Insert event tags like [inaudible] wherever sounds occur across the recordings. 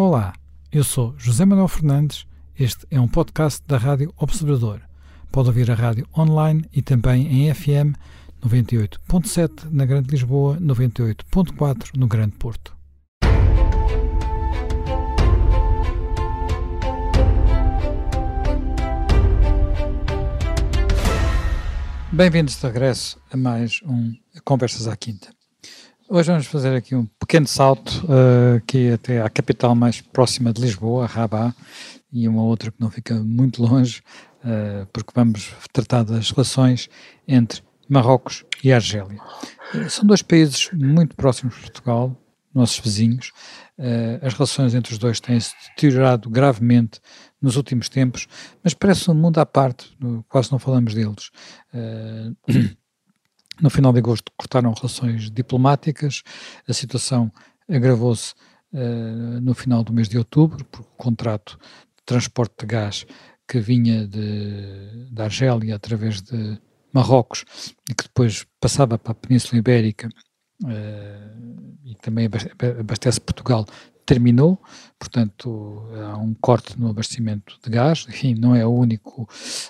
Olá, eu sou José Manuel Fernandes. Este é um podcast da Rádio Observador. Pode ouvir a rádio online e também em FM 98.7 na Grande Lisboa, 98.4 no Grande Porto. Bem-vindos de regresso a mais um Conversas à Quinta. Hoje vamos fazer aqui um pequeno salto uh, aqui até à capital mais próxima de Lisboa, Rabat, e uma outra que não fica muito longe, uh, porque vamos tratar das relações entre Marrocos e Argélia. Uh, são dois países muito próximos de Portugal, nossos vizinhos. as relações entre os dois têm se deteriorado gravemente nos últimos tempos, mas parece um mundo à parte, quase não falamos deles. No final de agosto cortaram relações diplomáticas, a situação agravou-se uh, no final do mês de outubro, por o contrato de transporte de gás que vinha de, da Argélia através de Marrocos e que depois passava para a Península Ibérica uh, e também abastece Portugal, terminou, portanto há um corte no abastecimento de gás, [laughs] enfim, não é o único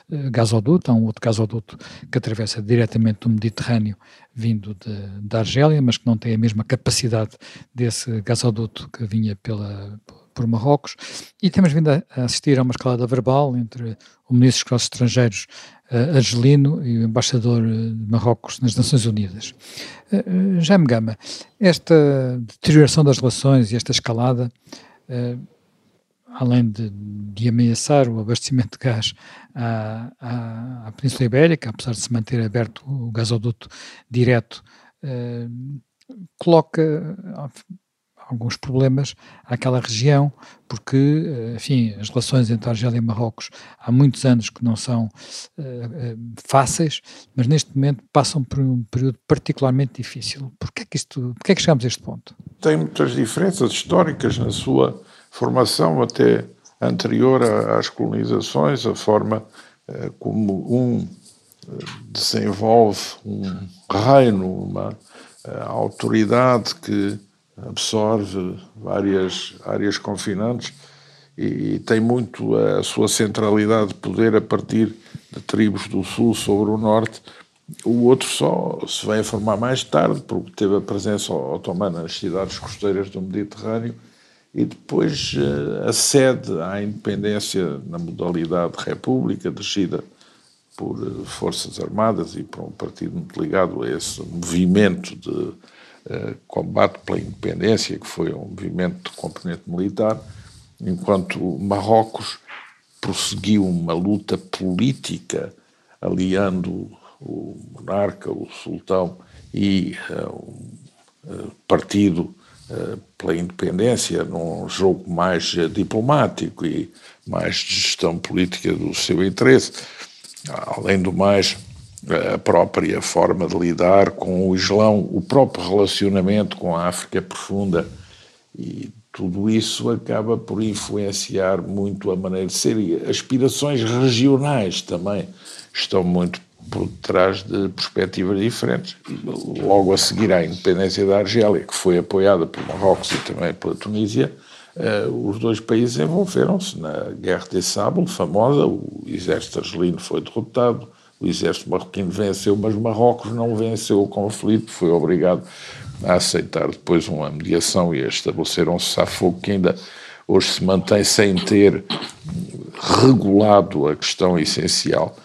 uh, gasoduto, há um outro gasoduto que atravessa diretamente o Mediterrâneo vindo da Argélia, mas que não tem a mesma capacidade desse gasoduto que vinha pela, por Marrocos, e temos vindo a assistir a uma escalada verbal entre o Ministro dos Negócios Estrangeiros uh, argelino e o Embaixador de Marrocos nas Nações Unidas. Uh, Jaime Gama, esta deterioração das relações e esta escalada, uh, além de, de, ameaçar o abastecimento de gás à, à, à, Península Ibérica, apesar de se manter aberto o gasoduto direto, coloca alguns problemas àquela região, porque, eh, enfim, as relações entre Argélia e Marrocos há muitos anos que não são uh, fáceis, mas neste momento passam por um período particularmente difícil. Porquê que, isto, porquê é que chegamos a este ponto? Tem muitas diferenças históricas na sua formação até anterior às colonizações, a forma uh, como um desenvolve um reino, uma autoridade que absorve várias áreas confinantes e, e, tem muito a sua centralidade de poder a partir de tribos do sul sobre o norte. O outro só se vem a formar mais tarde, porque teve a presença otomana nas cidades costeiras do Mediterrâneo e depois uh, acede à independência na modalidade de república, dirigida por uh, forças armadas e por um partido muito ligado a esse movimento de eh, combate pela independência, que foi um movimento de componente militar, enquanto Marrocos prosseguiu uma luta política aliando o monarca, o sultão e uh, um uh, partido uh, pela independência num jogo mais diplomático e mais de gestão política do seu interesse. Além do mais, a própria forma de lidar com o Islão, o próprio relacionamento com a África profunda. E tudo isso acaba por influenciar muito a maneira de ser. E aspirações regionais também estão muito por trás de perspectivas diferentes. Logo a seguir à independência da Argélia, que foi apoiada por Marrocos e também pela Tunísia, uh, os dois países envolveram-se na Guerra de Sable, famosa, o exército argelino foi derrotado, o exército marroquino venceu, mas Marrocos não venceu o conflito, foi obrigado a aceitar depois uma mediação e a estabelecer um cessar-fogo que ainda hoje se mantém sem ter regulado a questão essencial,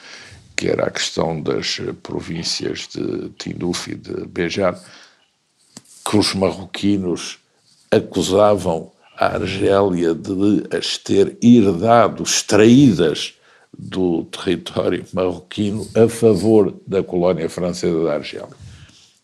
que era a questão das províncias de Tinduf e de Bejar, que os marroquinos acusavam a Argélia de as ter herdado, extraídas do território marroquino a favor da colónia francesa da Argélia.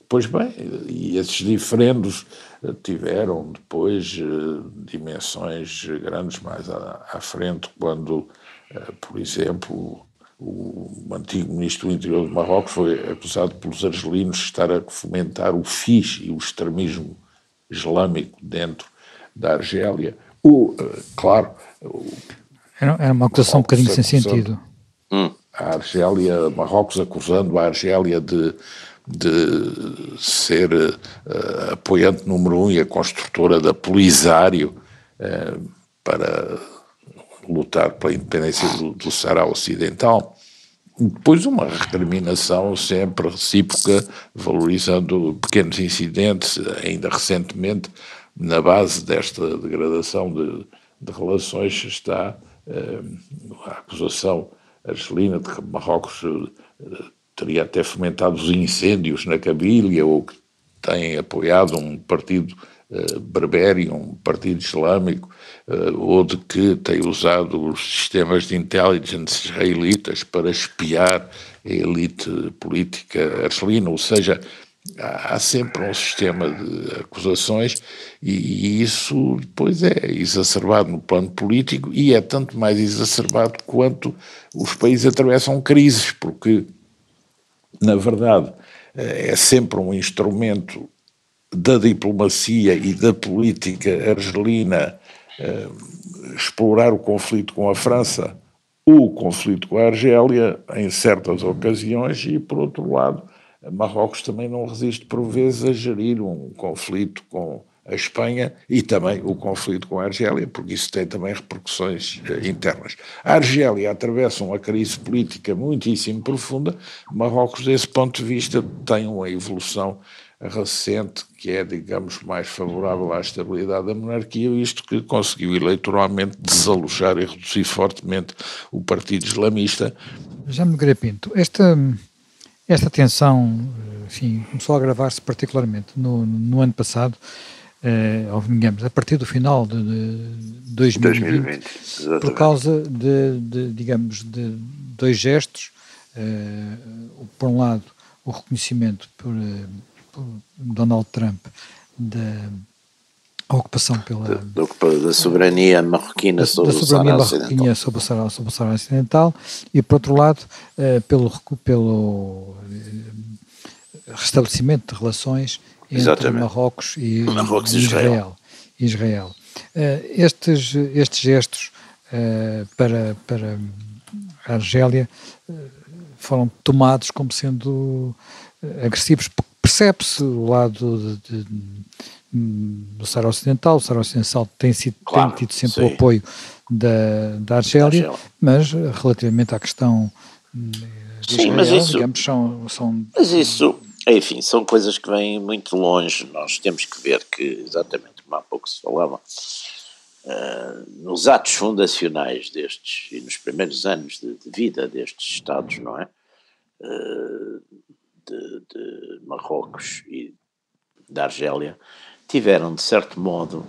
Pois bem, e esses diferendos eh, tiveram depois eh, dimensões grandes mais à, frente, quando, eh, por exemplo, o antigo ministro do interior de Marrocos foi acusado pelos argelinos de estar a fomentar o FIS e o extremismo islâmico dentro da Argélia. O, claro, era, uma acusação um bocadinho sem sentido. Hum. A Argélia, Marrocos acusando a Argélia de, de ser uh, apoiante número um e a construtora da Polisário, para lutar pela independência do, do Sahara Ocidental. Depois uma recriminação sempre recíproca, valorizando pequenos incidentes, ainda recentemente, na base desta degradação de, de relações está a acusação argelina de que Marrocos eh, teria até fomentado os incêndios na Cabilha ou que tem apoiado um partido uh, berbério, um partido islâmico, ou de que tem usado os sistemas de intelligence israelitas para espiar a elite política argelina, ou seja, há, sempre um sistema de acusações e, e isso depois é exacerbado no plano político e é tanto mais exacerbado quanto os países atravessam crises, porque, na verdade, eh, é sempre um instrumento da diplomacia e da política argelina eh, explorar o conflito com a França, o conflito com a Argélia, em certas ocasiões, e, por outro lado, Marrocos também não resiste, por vezes, a gerir um conflito com a Espanha e também o conflito com a Argélia, porque isso tem também repercussões eh, internas. A Argélia atravessa uma crise política muitíssimo profunda, Marrocos, desse ponto de vista, tem uma evolução recente que é, digamos, mais favorável à estabilidade da monarquia, isto que conseguiu eleitoralmente desalojar e reduzir fortemente o Partido Islamista. Já me Pinto, esta, esta tensão, enfim, começou a agravar-se particularmente no, no ano passado, eh, ou, digamos, a partir do final de, de 2020, 2020 por causa de, de, digamos, de dois gestos, eh, por um lado, o reconhecimento por, eh, por Donald Trump da ocupação pela da, da soberania marroquina sobre, da soberania o marroquina sobre o Sahara, sobre o Sahara Ocidental e por outro lado uh, pelo pelo restabelecimento de relações entre Marrocos e, Marrocos e Israel. Israel. Uh, estes, estes gestos uh, para, para a Argélia uh, foram tomados como sendo agressivos. Percebe-se o lado de, de, do Sahara Ocidental. O Sahara Ocidental tem, sido, claro, tem tido sempre sim. o apoio da, da Argélia, Argélia, mas relativamente à questão Israel, sim, mas isso, digamos, são, são... Mas isso enfim, são coisas que vêm muito longe. Nós temos que ver que, exatamente como há pouco se falava, uh, nos atos fundacionais destes e nos primeiros anos de, de vida destes Estados, não é? Uh, de, de Marrocos e da Argélia, tiveram, de certo modo,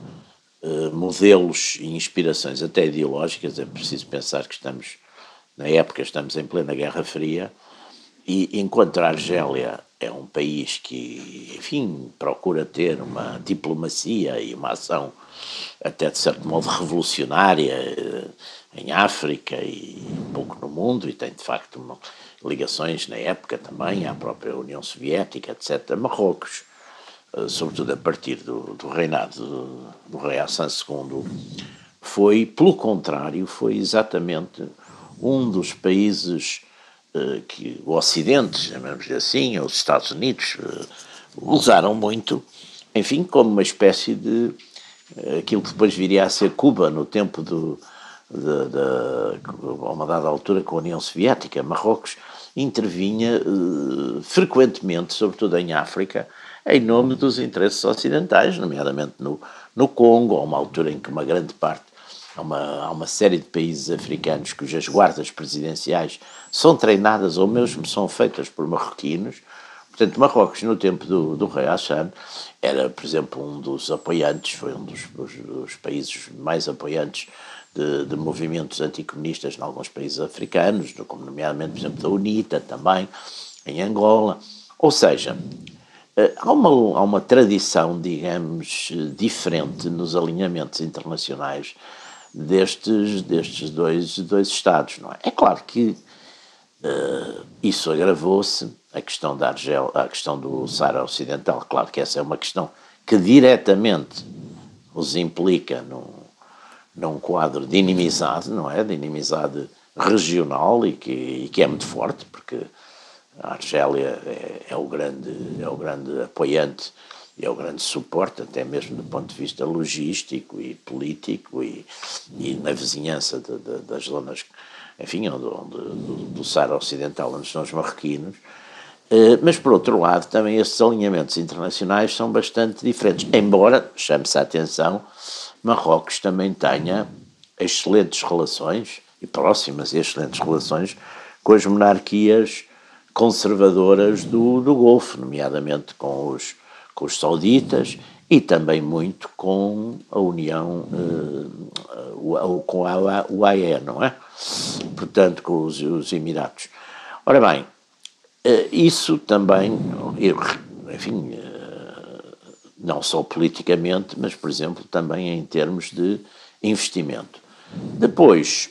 uh, modelos e inspirações até ideológicas. É preciso pensar que estamos, na época, estamos em plena Guerra Fria, e enquanto a Argélia é um país que, enfim, procura ter uma diplomacia e uma ação até de certo modo revolucionária eh, em África e um pouco no mundo, e tem de facto ligações na época também à própria União Soviética, etc. Marrocos, eh, sobretudo a partir do, do reinado do, do rei Hassan II, foi, pelo contrário, foi exatamente um dos países eh, que o Ocidente, chamamos assim, os Estados Unidos, eh, usaram muito, enfim, como uma espécie de eh, aquilo que depois viria a ser Cuba no tempo do, a uma dada altura com a União Soviética, Marrocos intervinha uh, frequentemente, sobretudo em África, em nome dos interesses ocidentais, nomeadamente no, no Congo, a uma altura em que uma grande parte Há uma, uma série de países africanos cujas guardas presidenciais são treinadas ou mesmo são feitas por marroquinos. Portanto, Marrocos, no tempo do, do rei Hassan, era, por exemplo, um dos apoiantes, foi um dos, dos, dos países mais apoiantes de, de, movimentos anticomunistas em alguns países africanos, como nomeadamente, por exemplo, da UNITA também, em Angola. Ou seja, há uma, há uma tradição, digamos, diferente nos alinhamentos internacionais destes, destes dois, dois Estados. Não é? é claro que uh, isso agravou-se, a questão da Argel, a questão do Saara Ocidental, claro que essa é uma questão que diretamente os implica num, num quadro de inimizade, não é? De inimizade regional e que, e que é muito forte, porque a Argélia é, é, o grande, é o grande apoiante e é o grande suporte, até mesmo do ponto de vista logístico e político e, e na vizinhança de, de, das zonas, enfim, onde, onde, do, do Ocidental, onde estão os marroquinos. Eh, mas, por outro lado, também estes alinhamentos internacionais são bastante diferentes, embora, chame-se a atenção, Marrocos também tenha excelentes relações, e próximas e excelentes relações, com as monarquias conservadoras do, do Golfo, nomeadamente com os, com os sauditas e também muito com a União, uh, com a UAE, não é? Portanto, com os, os Emiratos. Ora bem, uh, isso também, enfim, uh, não só politicamente, mas, por exemplo, também em termos de investimento. Depois,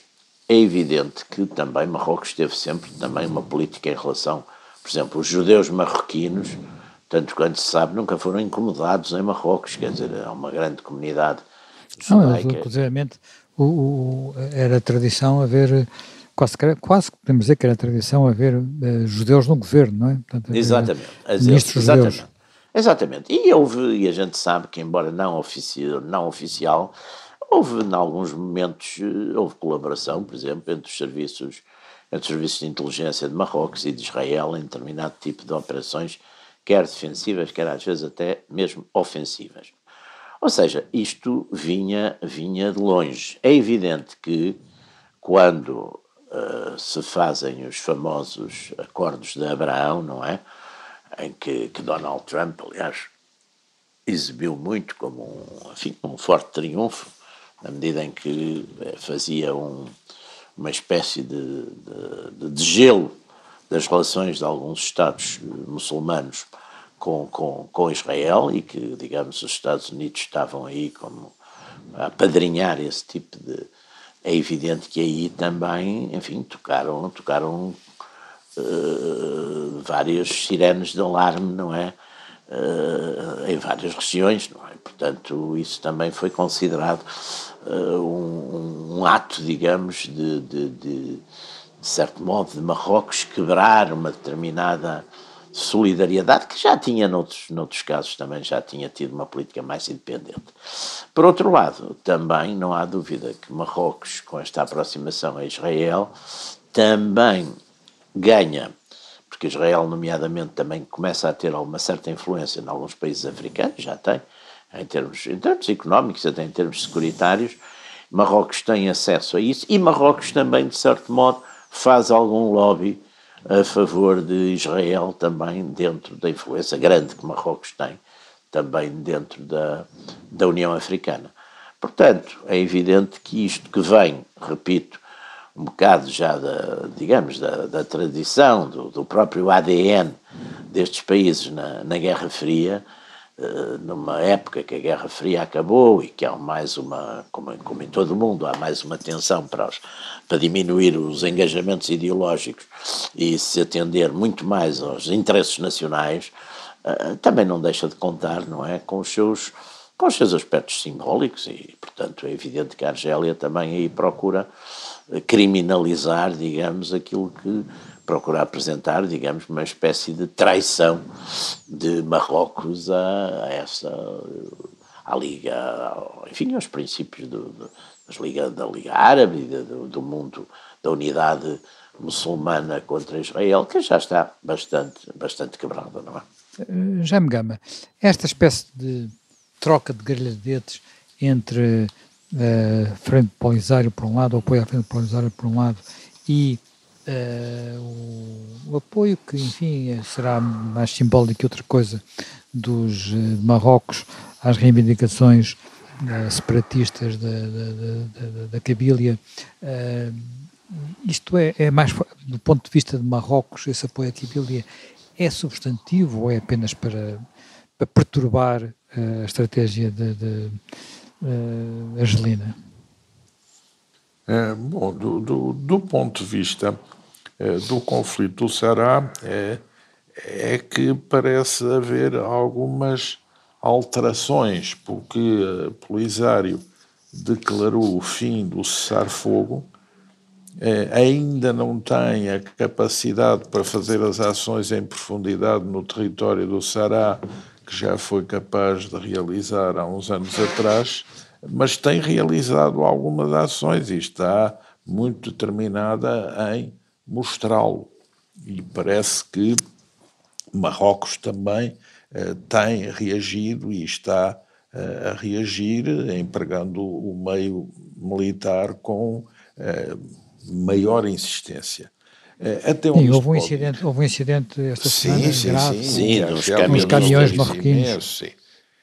é evidente que também Marrocos teve sempre também uma política em relação, por exemplo, os judeus marroquinos, tanto quanto se sabe, nunca foram incomodados em Marrocos, quer dizer, é uma grande comunidade judaica. Não, inclusivamente, o, o, era tradição haver, quase, quase podemos dizer que era tradição haver uh, judeus no governo, não é? Portanto, exatamente. Ministros exatamente. judeus. Exatamente. E houve, e a gente sabe que, embora não, ofici não oficial, Houve, em alguns momentos, eh, houve colaboração, por exemplo, entre os serviços, entre os serviços de inteligência de Marrocos e de Israel em determinado tipo de operações, quer defensivas, quer às vezes até mesmo ofensivas. Ou seja, isto vinha, vinha de longe. É evidente que quando uh, se fazem os famosos acordos de Abraão, não é? Em que, que Donald Trump, aliás, exibiu muito como um, enfim, um forte triunfo, na medida em que eh, fazia um, uma espécie de, de, de, das relações de alguns Estados muçulmanos com, com, com Israel e que, digamos, os Estados Unidos estavam aí como a padrinhar esse tipo de. É evidente que aí também, enfim, tocaram, tocaram uh, várias sirenes de alarme, não é? Uh, em várias regiões, não é? Portanto, isso também foi considerado uh, um, um, ato, digamos, de, de, de, de, certo modo, de Marrocos quebrar uma determinada solidariedade que já tinha noutros, noutros casos também já tinha tido uma política mais independente. Por outro lado, também não há dúvida que Marrocos, com esta aproximação a Israel, também ganha porque Israel, nomeadamente, também começa a ter alguma certa influência em alguns países africanos, já tem, em termos, em termos económicos, até em termos securitários. Marrocos tem acesso a isso e Marrocos também, de certo modo, faz algum lobby a favor de Israel também dentro da influência grande que Marrocos tem também dentro da, da União Africana. Portanto, é evidente que isto que vem, repito, um bocado já da, digamos, da, da tradição, do, do, próprio ADN destes países na, na Guerra Fria, eh, numa época que a Guerra Fria acabou e que há mais uma, como, como em todo o mundo, há mais uma tensão para, os, para diminuir os engajamentos ideológicos e se atender muito mais aos interesses nacionais, uh, também não deixa de contar, não é, com os seus com os seus aspectos simbólicos e, portanto, é evidente que a Argélia também aí procura criminalizar, digamos, aquilo que procurar apresentar, digamos, uma espécie de traição de Marrocos a, a essa à Liga, enfim, aos princípios do, do, Liga, da Liga Árabe do, do mundo da unidade muçulmana contra Israel, que já está bastante, bastante quebrada, não é? Uh, Jaime Gama, esta espécie de troca de grelhadetes entre uh, Frente Polisário por um lado, o apoio à Frente Polisário por um lado, e uh, o, apoio que, enfim, será mais simbólico que outra coisa dos Marrocos às reivindicações separatistas da, da, da, da isto é, é, mais, do ponto de vista de Marrocos, esse apoio à Cabília é substantivo ou é apenas para, para perturbar a estratégia de, de Angelina? É, bom, do, do, do, ponto de vista é, do conflito do Ceará é, é que parece haver algumas alterações, porque o Polisário declarou o fim do cessar-fogo, ainda não tem a capacidade para fazer as ações em profundidade no território do Ceará que já foi capaz de realizar há uns anos atrás, mas tem realizado algumas ações e está muito determinada em mostrá-lo. E parece que Marrocos também eh, tem reagido e está eh, a reagir, empregando o meio militar com eh, maior insistência. Até sim, houve um, incidente, houve um incidente esta sim, semana sim, grave. Sim, sim, uns caminhões, caminhões marroquinos. Sim.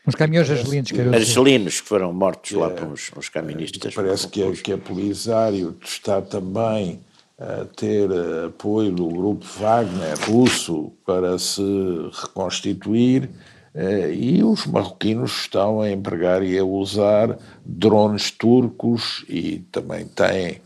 Uns caminhões argelinos, quero dizer. Argelinos que foram mortos é, lá por uns, uns caministas. Parece que, é, que a Polisário está também a ter apoio do grupo Wagner russo para se reconstituir eh, e os marroquinos estão a empregar e a usar drones turcos e também têm eh,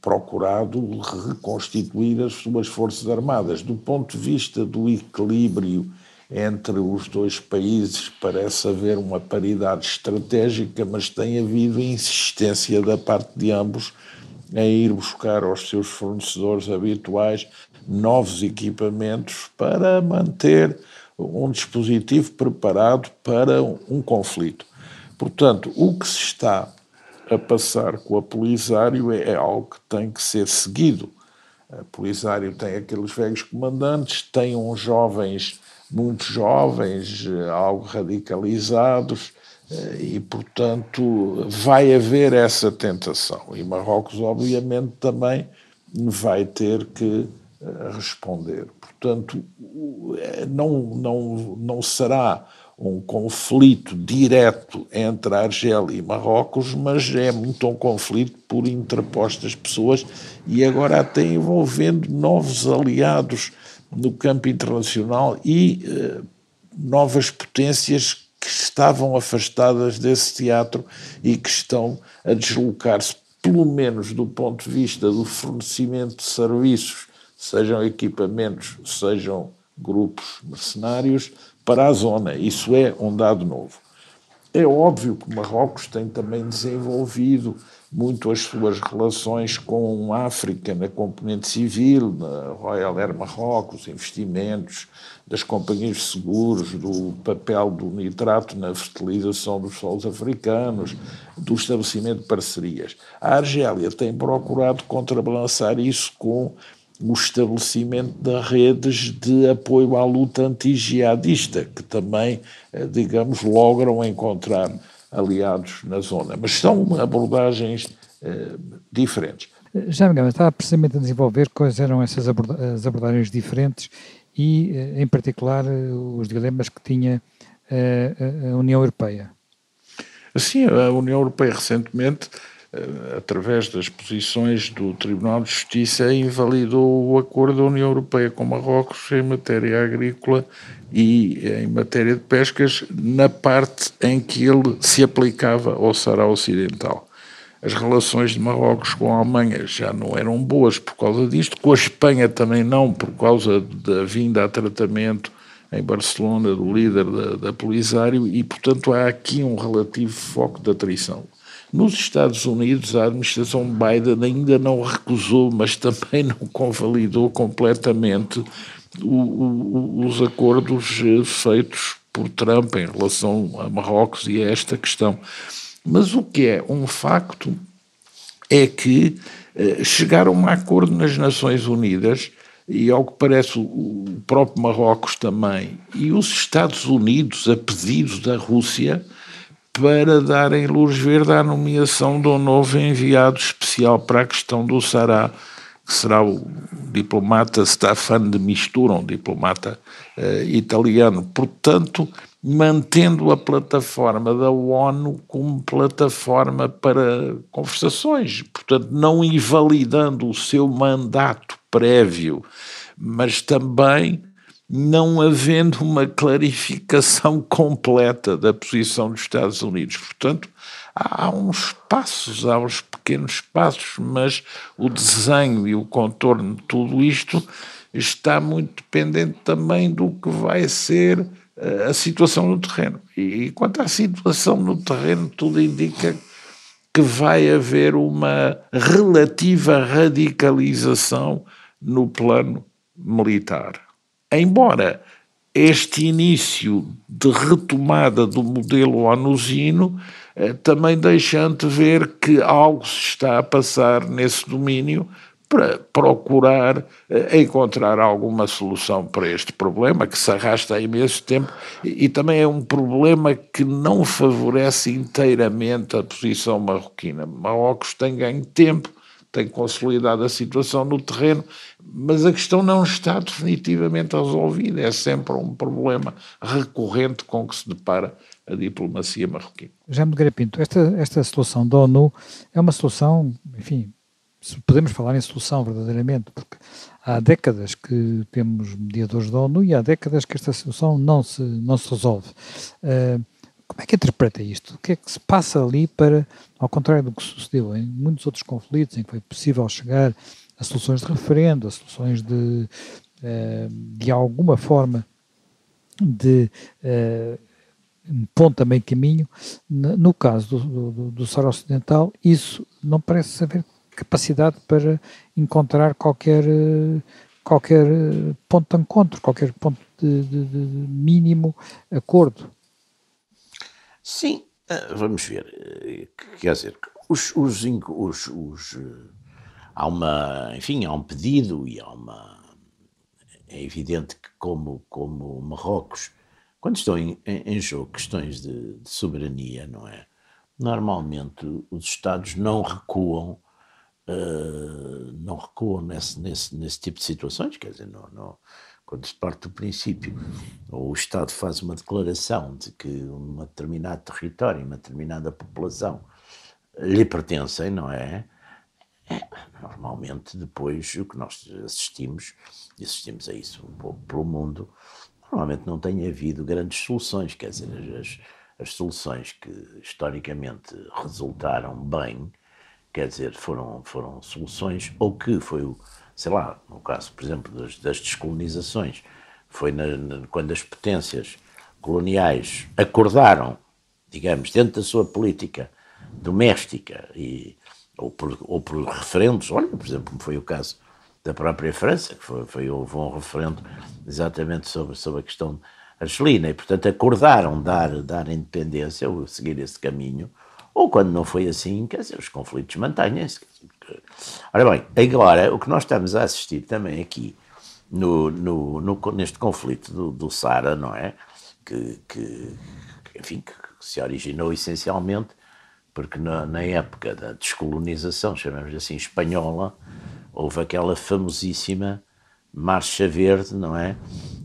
procurado reconstituir as suas forças armadas. Do ponto de vista do equilíbrio entre os dois países, parece haver uma paridade estratégica, mas tem havido insistência da parte de ambos em ir buscar aos seus fornecedores habituais novos equipamentos para manter um dispositivo preparado para um conflito. Portanto, o que se está a passar com a Polisário é, é algo que tem que ser seguido. A Polisário tem aqueles velhos comandantes, tem uns jovens, muito jovens, eh, algo radicalizados, eh, e, portanto, vai haver essa tentação. E Marrocos, obviamente, também vai ter que eh, responder. Portanto, não, não, não será um conflito direto entre a Argélia e Marrocos, mas é muito um conflito por interpostas pessoas e agora até envolvendo novos aliados no campo internacional e eh, novas potências que estavam afastadas desse teatro e que estão a deslocar-se, pelo menos do ponto de vista do fornecimento de serviços, sejam equipamentos, sejam grupos mercenários, para a zona. Isso é um dado novo. É óbvio que Marrocos tem também desenvolvido muito as suas relações com a África na componente civil, na Royal Air Marrocos, investimentos das companhias de seguros, do papel do nitrato na fertilização dos solos africanos, do estabelecimento de parcerias. A Argélia tem procurado contrabalançar isso com o estabelecimento de redes de apoio à luta anti-jihadista, que também, eh, digamos, logram encontrar aliados na zona. Mas são abordagens eh, diferentes. Já me estava precisamente a desenvolver quais eram essas abordagens diferentes e, eh, em particular, os dilemas que tinha a União Europeia. Sim, a União Europeia recentemente eh, através das posições do Tribunal de Justiça, invalidou o acordo da União Europeia com Marrocos em matéria agrícola e em matéria de pescas, na parte em que ele se aplicava ao Sahara Ocidental. As relações de Marrocos com a Alemanha já não eram boas por causa disto, com a Espanha também não, por causa da vinda a tratamento em Barcelona do líder da, da Polisário, e portanto há aqui um relativo foco de atrição. Nos Estados Unidos, a administração Biden ainda não recusou, mas também não convalidou completamente o, o, os acordos eh, feitos por Trump em relação a Marrocos e a esta questão. Mas o que é um facto é que eh, chegaram a acordo nas Nações Unidas e ao que parece o próprio Marrocos também, e os Estados Unidos, a pedido da Rússia, para darem luz verde à nomeação de um novo enviado especial para a questão do Sará, que será o diplomata Stefan de Mistura, um diplomata uh, italiano. Portanto, mantendo a plataforma da ONU como plataforma para conversações, portanto, não invalidando o seu mandato prévio, mas também não havendo uma clarificação completa da posição dos Estados Unidos. Portanto, há uns passos, há uns pequenos passos, mas o desenho e o contorno de tudo isto está muito dependente também do que vai ser eh, a situação no terreno. E quanto à situação no terreno, tudo indica que vai haver uma relativa radicalização no plano militar embora este início de retomada do modelo onusino eh, também deixa ver que algo se está a passar nesse domínio para procurar eh, encontrar alguma solução para este problema que se arrasta há imenso tempo e, e também é um problema que não favorece inteiramente a posição marroquina. Marrocos tem ganho tempo, tem consolidado a situação no terreno, mas a questão não está definitivamente resolvida. É sempre um problema recorrente com que se depara a diplomacia marroquina. Já me Pinto, esta, esta solução da ONU é uma solução, enfim, podemos falar em solução verdadeiramente, porque há décadas que temos mediadores da ONU e há décadas que esta solução não se, não se resolve. Uh, como é que interpreta isto? O que é que se passa ali para, ao contrário do que sucedeu em muitos outros conflitos, em que foi possível chegar a soluções de referendo, a soluções de, uh, de alguma forma, de uh, ponto a meio caminho, no caso do, do, do Ocidental, isso não parece haver capacidade para encontrar qualquer, qualquer ponto de encontro, qualquer ponto de, de, de mínimo acordo. Sim, eh, vamos ver. Eh, quer dizer, os, os, os, os, eh, há uma, enfim, há um pedido e há uma. É evidente que, como, como Marrocos, quando estão em, em jogo questões de, de soberania, não é? Normalmente os Estados não recuam uh, não recuam nesse, nesse, nesse tipo de situações, quer dizer, não, não, quando se parte do princípio, ou o Estado faz uma declaração de que um determinado território, uma determinada população lhe pertencem, não é? é? Normalmente, depois, o que nós assistimos, e assistimos a isso um pouco pelo mundo, normalmente não tem havido grandes soluções, quer dizer, as, as soluções que historicamente resultaram bem, quer dizer, foram, foram soluções, ou que foi o, sei lá, no caso, por exemplo, das, das descolonizações, foi na, na, quando as potências coloniais acordaram, digamos, dentro da sua política doméstica, e, ou, por, ou por referendos, olha, por exemplo, como foi o caso da própria França, que foi, foi, houve um referendo exatamente sobre, sobre a questão argelina, e portanto acordaram dar, dar independência, ou seguir esse caminho, ou quando não foi assim, quer dizer, os conflitos mantêm-se. Ora bem, agora o que nós estamos a assistir também aqui no, no, no neste conflito do, do Sara, não é? Que, que, enfim, que se originou essencialmente porque na, na época da descolonização, chamamos assim, espanhola, houve aquela famosíssima Marcha Verde, não é?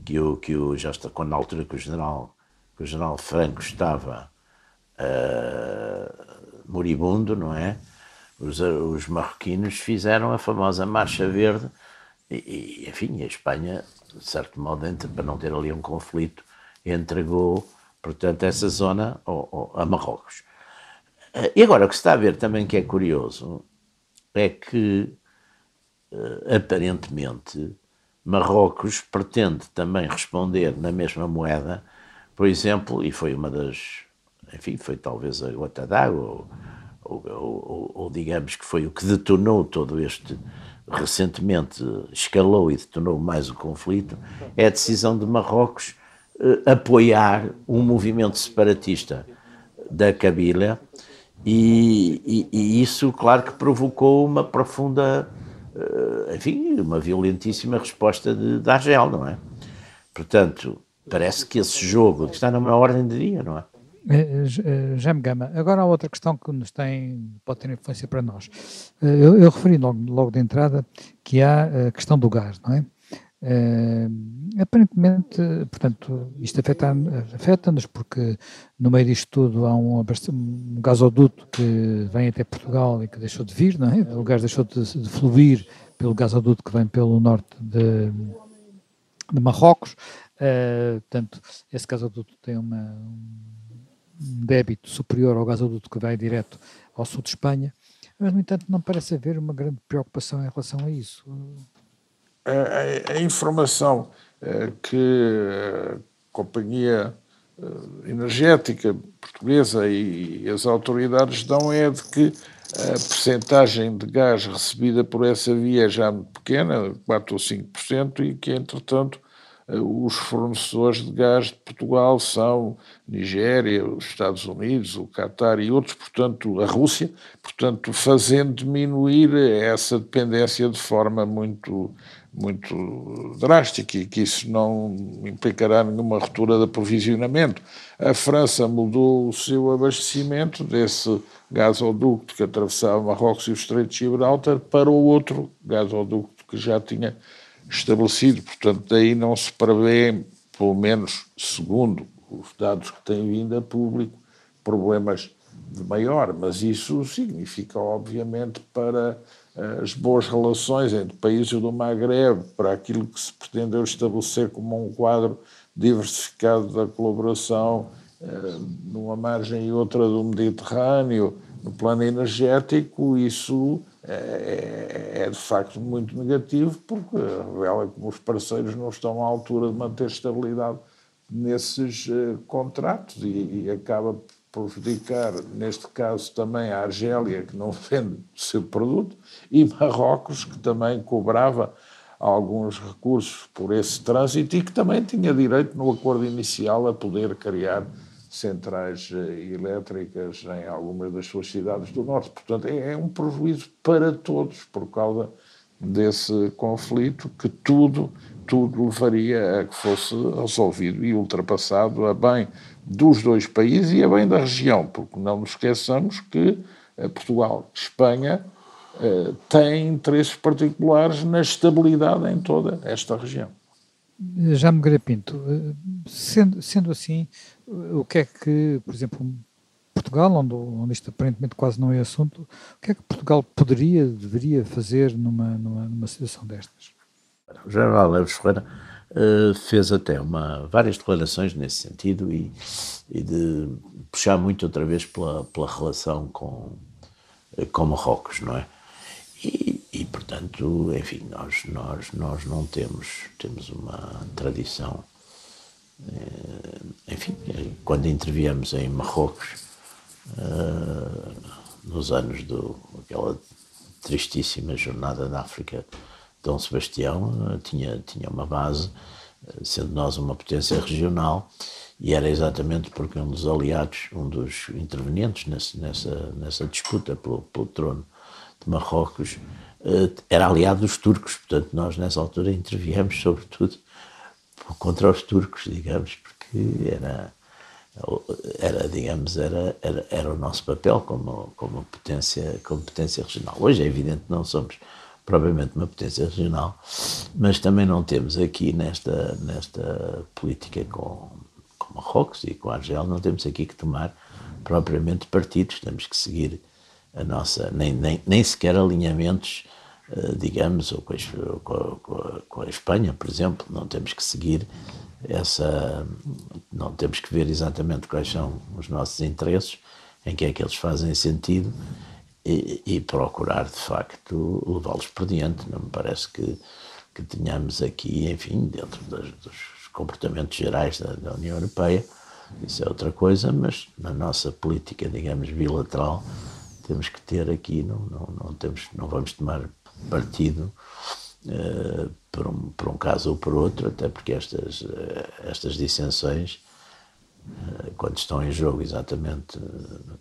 Que o, que o, já está, quando na altura que o general, que o general Franco estava uh, moribundo, não é? Os, os marroquinos fizeram a famosa Marcha Verde e, e, enfim, a Espanha, de certo modo, para não ter ali um conflito, entregou, portanto, essa zona ao, ao, a Marrocos. Uh, e agora, o que se está a ver também que é curioso é que, uh, aparentemente, Marrocos pretende também responder na mesma moeda, por exemplo, e foi uma das enfim, foi talvez a gota d'água, ou, ou, ou, digamos que foi o que detonou todo este, recentemente escalou e detonou mais o conflito, é a decisão de Marrocos eh, apoiar um movimento separatista da Cabila, e, e, e, isso, claro, que provocou uma profunda, eh, enfim, uma violentíssima resposta de, de Argel, não é? Portanto, parece que esse jogo está numa ordem de dia, não é? Eh, eh, Jaime Gama, agora há outra questão que nos tem, pode ter influência para nós. Eh, eu, eu referi logo, logo de entrada que há a questão do gás, não é? Uh, aparentemente, portanto, isto afeta-nos afeta porque no meio disto tudo há um, um, gasoduto que vem até Portugal e que deixou de vir, não é? O gás deixou de, de fluir pelo gasoduto que vem pelo norte de, de Marrocos. Uh, portanto, esse gasoduto tem uma, um débito superior ao gasoduto que vai direto ao sul de Espanha, mas, no entanto, não parece haver uma grande preocupação em relação a isso. A, a, a informação eh, que a Companhia eh, Energética Portuguesa e as autoridades dão é de que a percentagem de gás recebida por essa via é já muito pequena, 4 ou 5%, e que, entretanto, os fornecedores de gás de Portugal são Nigéria, os Estados Unidos, o Qatar e outros, portanto, a Rússia, portanto, fazendo diminuir essa dependência de forma muito, muito drástica e que isso não implicará nenhuma ruptura de aprovisionamento. A França mudou o seu abastecimento desse gasoduto que atravessava Marrocos e o Estreito de Gibraltar para o outro gasoduto que já tinha estabelecido. Portanto, daí não se prevê, pelo menos segundo os dados que têm vindo a público, problemas de maior, mas isso significa, obviamente, para eh, as boas relações entre países do Maghreb, para aquilo que se pretendeu estabelecer como um quadro diversificado da colaboração eh, numa margem e outra do Mediterrâneo, no plano energético, isso é, é, é, de facto muito negativo, porque revela que os parceiros não estão à altura de manter estabilidade nesses uh, contratos e, e, acaba por prejudicar, neste caso, também a Argélia, que não [laughs] vende o seu produto, e Marrocos, que também cobrava alguns recursos por esse trânsito e que também tinha direito, no acordo inicial, a poder criar centrais eh, elétricas em algumas das suas cidades do norte. Portanto, é, é um prejuízo para todos por causa desse conflito que tudo, tudo levaria a que fosse resolvido e ultrapassado a bem dos dois países e a bem da região, porque não nos esqueçamos que eh, Portugal, Espanha, eh, têm interesses particulares na estabilidade em toda esta região. Já me Pinto, sendo, sendo assim, o que é que, por exemplo, Portugal, onde, onde isto aparentemente quase não é assunto, o que é que Portugal poderia, deveria fazer numa, numa, numa situação destas? O general Leves Ferreira uh, fez até uma, várias declarações nesse sentido e, e de puxar muito outra vez pela, pela relação com, com Marrocos, não é? E, e, portanto, enfim, nós, nós, nós não temos, temos uma tradição eh, enfim, quando interviemos em Marrocos, eh, nos anos do aquela tristíssima jornada da África, Dom Sebastião eh, tinha tinha uma base, sendo nós uma potência regional, e era exatamente porque um dos aliados, um dos intervenientes nesse, nessa nessa disputa pelo, pelo trono de Marrocos, era aliado dos turcos. Portanto, nós nessa altura interviemos [laughs] sobretudo contra os turcos, digamos, porque era, era digamos, era, era, era o nosso papel como, como, potência, como potência regional. Hoje é evidente que não somos propriamente uma potência regional, mas também não temos aqui nesta, nesta política com, com Marrocos e com Argel, não temos aqui que tomar propriamente partidos, temos que seguir a nossa, nem, nem, nem sequer alinhamentos digamos, ou com a, com, a, com a, Espanha, por exemplo, não temos que seguir essa. Não temos que ver exatamente quais são os nossos interesses, em que é que eles fazem sentido e, e procurar, de facto, levá-los por diante. Não me parece que, que tenhamos aqui, enfim, dentro das, dos comportamentos gerais da, da União Europeia, isso é outra coisa, mas na nossa política, digamos, bilateral, temos que ter aqui, não, não, não, temos, não vamos tomar partido uh, por, um, por um caso ou por outro, até porque estas, uh, estas dissensões, uh, quando estão em jogo exatamente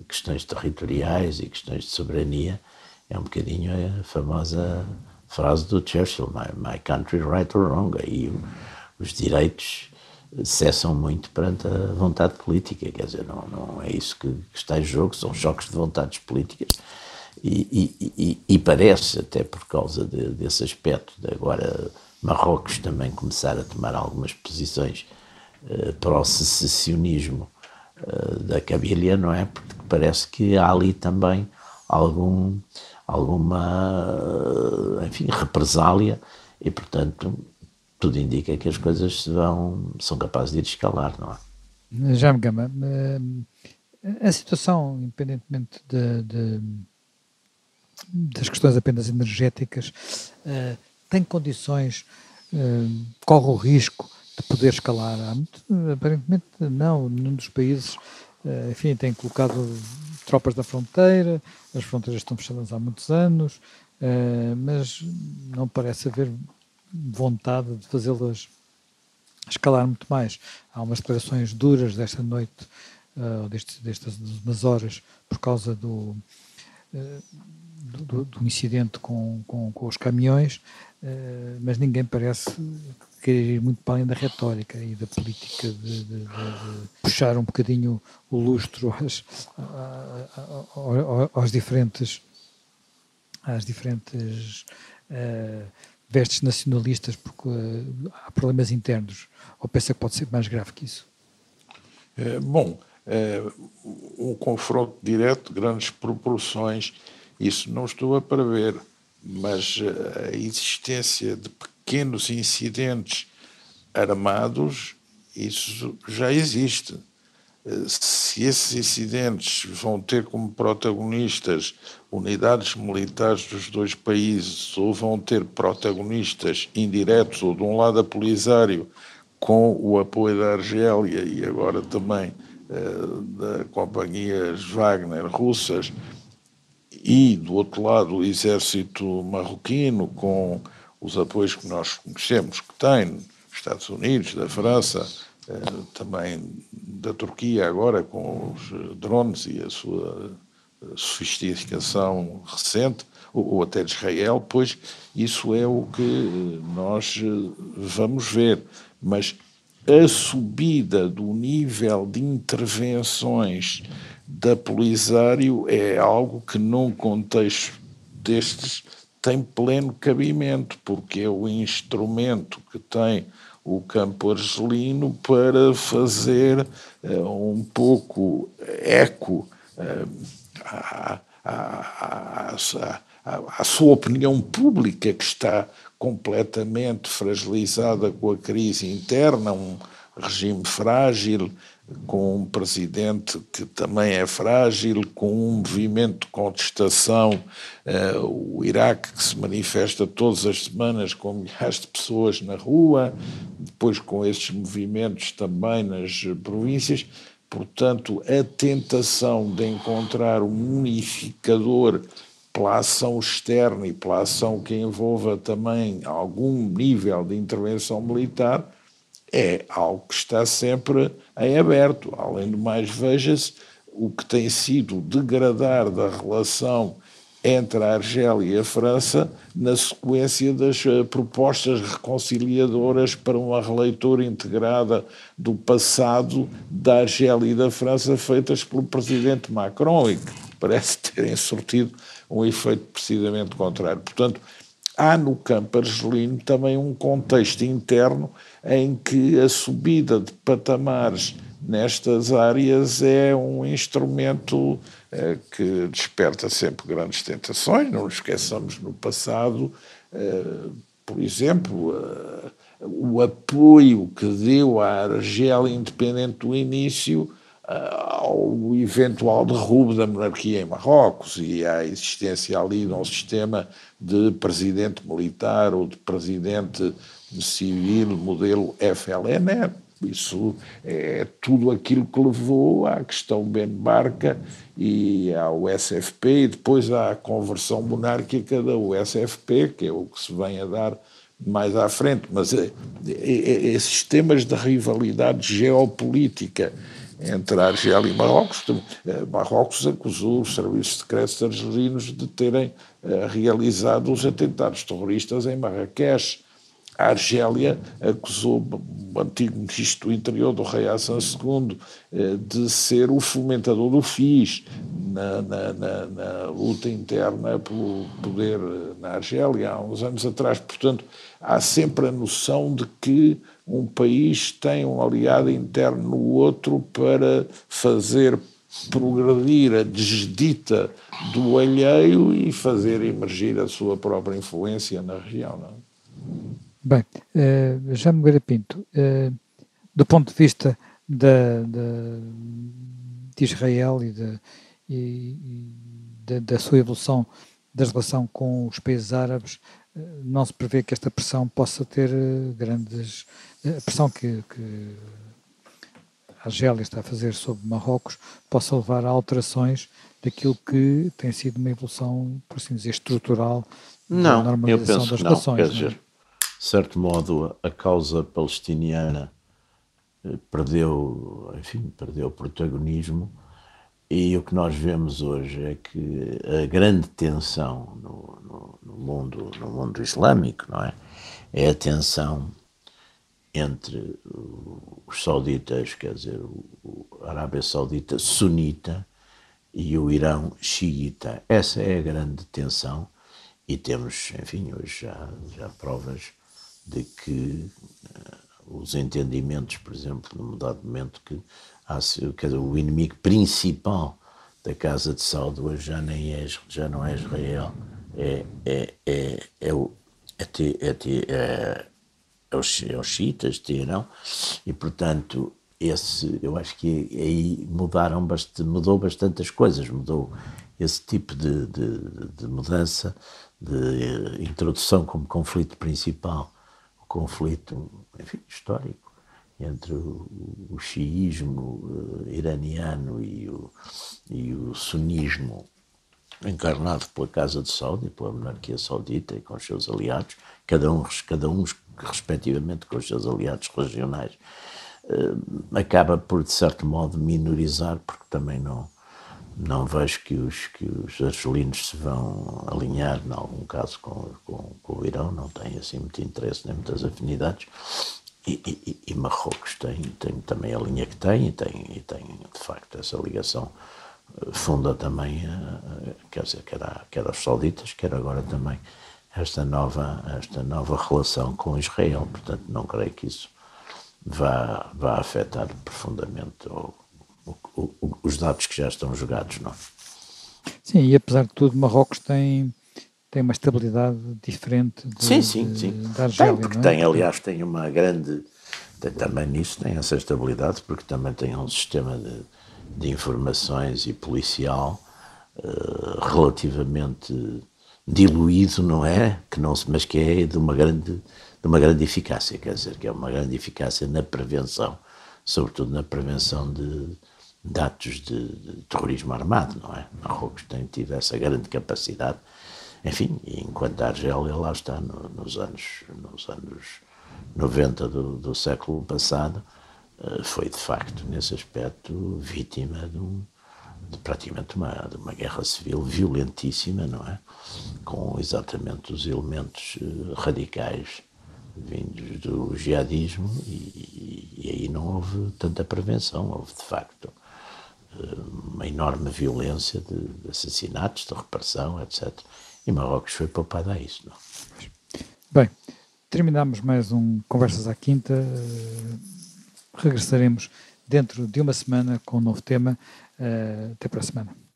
questões territoriais e questões de soberania, é um bocadinho a famosa frase do Churchill, my, my country right or wrong, aí os direitos cessam muito perante a vontade política, quer dizer, não, não é isso que, que está em jogo, são choques de vontades políticas e, e, e, parece, até por causa de, desse aspecto, de agora Marrocos também começar a tomar algumas posições uh, para o secessionismo uh, da Cabilha, não é? Porque parece que há ali também algum, alguma, uh, enfim, represália e, portanto, tudo indica que as coisas vão, são capazes de ir escalar, não é? Já me gama. A situação, independentemente de, de das questões apenas energéticas, uh, tem condições, uh, corre o risco de poder escalar? Aparentemente não, nenhum dos países, uh, enfim, tem colocado tropas da fronteira, as fronteiras estão fechadas há muitos anos, mas não parece haver vontade de fazê-las escalar muito mais. Há umas declarações duras desta noite, uh, destes, destas umas horas, por causa do, do, do, incidente com, com, com os caminhões, uh, mas ninguém parece querer ir muito para além da retórica e da política de, de, de puxar um bocadinho o lustro às, às diferentes às diferentes uh, vestes nacionalistas porque uh, há problemas internos ou pensa que pode ser mais grave que isso? É, bom, é, um confronto direto, grandes proporções, isso não estou a prever, mas a existência de pequenos incidentes armados, isso já existe. Se esses incidentes vão ter como protagonistas unidades militares dos dois países ou vão ter protagonistas indiretos ou de um lado a Polisário com o apoio da Argélia e agora também uh, da companhias Wagner russas e do outro lado o exército marroquino com os apoios que nós conhecemos que tem Estados Unidos, da França, uh, também da Turquia agora com os drones e a sua sofisticação recente, ou até de Israel, pois isso é o que nós vamos ver. Mas a subida do nível de intervenções da Polisário é algo que, num contexto destes, tem pleno cabimento, porque é o instrumento que tem o campo argelino para fazer uh, um pouco eco uh, à, à, à, à, sua opinião pública que está completamente fragilizada com a crise interna, um regime frágil, com um presidente que também é frágil, com um movimento de contestação, uh, o Iraque que se manifesta todas as semanas com milhares de pessoas na rua, depois com esses movimentos também nas províncias. Portanto, a tentação de encontrar um unificador pela ação externa e pela ação que envolva também algum nível de intervenção militar, é algo que está sempre em aberto. Além do mais, veja-se o que tem sido o degradar da relação entre a Argélia e a França na sequência das eh, propostas reconciliadoras para uma releitura integrada do passado da Argélia e da França feitas pelo presidente Macron e que parece terem sortido um efeito precisamente contrário. Portanto, há no campo argelino também um contexto interno em que a subida de patamares nestas áreas é um instrumento eh, que desperta sempre grandes tentações. Não nos esqueçamos no passado, eh, por exemplo, eh, o apoio que deu à Argélia independente do início ao eventual derrubo da monarquia em Marrocos e à existência ali de um sistema de presidente militar ou de presidente civil modelo FLN. Isso é tudo aquilo que levou à questão Ben Barca e ao SFP e depois à conversão monárquica da USFP, que é o que se vem a dar mais à frente. Mas é, é, esses temas de rivalidade geopolítica entre a Argélia e Marrocos. Marrocos acusou os serviços secretos argelinos de terem realizado os atentados terroristas em Marrakech. A Argélia acusou o antigo ministro do interior do rei Hassan II eh, de ser o fomentador do FIS na, na, na, na, luta interna pelo poder na Argélia há uns anos atrás. Portanto, há sempre a noção de que um país tem um aliado interno no outro para fazer progredir a desdita do alheio e fazer emergir a sua própria influência na região. Não? É? Bem, uh, já me Pinto, uh, do ponto de vista da, da de Israel e, de, e, e da, sua evolução da relação com os países árabes, uh, não se prevê que esta pressão possa ter grandes a pressão que, que a Argélia está a fazer sobre Marrocos possa levar a alterações daquilo que tem sido uma evolução, por assim dizer, estrutural não, da normalização eu penso das relações. Não, quer dizer, de certo modo, a causa palestiniana perdeu, enfim, perdeu protagonismo e o que nós vemos hoje é que a grande tensão no, no, no mundo, no mundo islâmico, não é? É a tensão entre os sauditas, quer dizer, a Arábia Saudita sunita e o Irão xiita. Essa é a grande tensão e temos, enfim, hoje já, já provas de que uh, os entendimentos, por exemplo, num dado momento que há, dizer, o inimigo principal da Casa de Saúde hoje já, nem é, já não é Israel, é, é, é, é, o, é, é, é, é os, é os Teherão, e portanto esse, eu acho que aí mudaram bastante, mudou bastante as coisas, mudou esse tipo de, de, de mudança, de introdução como conflito principal, conflito, enfim, histórico entre o, o xiismo uh, iraniano e o, e o sunismo encarnado pela Casa de Saudi, e pela monarquia saudita e com os seus aliados, cada um, cada um respectivamente com os seus aliados regionais, uh, acaba por, de certo modo, minorizar, porque também não, não vejo que os, que os argelinos se vão alinhar, em algum caso, com, com, com o Irão, não têm assim muito interesse nem muitas afinidades. E, e, e, Marrocos tem, tem também a linha que tem e tem, e tem de facto essa ligação eh, funda também eh, quer dizer quer, quer os sauditas quer agora também esta nova esta nova relação com Israel portanto não creio que isso vá vá afetar profundamente o, o, o, os dados que já estão jogados não sim e apesar de tudo Marrocos tem tem uma estabilidade diferente de, sim, sim, sim. da Argélia. Tem, porque é? tem, aliás, tem uma grande. Tem, também nisso tem essa estabilidade, porque também tem um sistema de, de informações e policial uh, relativamente diluído, não é? Que não, mas que é de uma grande de uma grande eficácia, quer dizer, que é uma grande eficácia na prevenção, sobretudo na prevenção de, de atos de, de terrorismo armado, não é? Marrocos tem tido essa grande capacidade enfim, enquanto a Argélia lá está no, nos, anos, nos anos 90 do, do século passado, uh, foi de facto, nesse aspecto, vítima de, um, de praticamente uma, de uma guerra civil violentíssima, não é? Com exatamente os elementos uh, radicais vindos do jihadismo e, e, aí não houve tanta prevenção, houve de facto eh, uma enorme violência de, de assassinatos, de repressão, etc. E Marrocos foi poupado a isso. Não? Bem, terminamos mais um Conversas à Quinta. Regressaremos dentro de uma semana com um novo tema. Eh, até para a semana.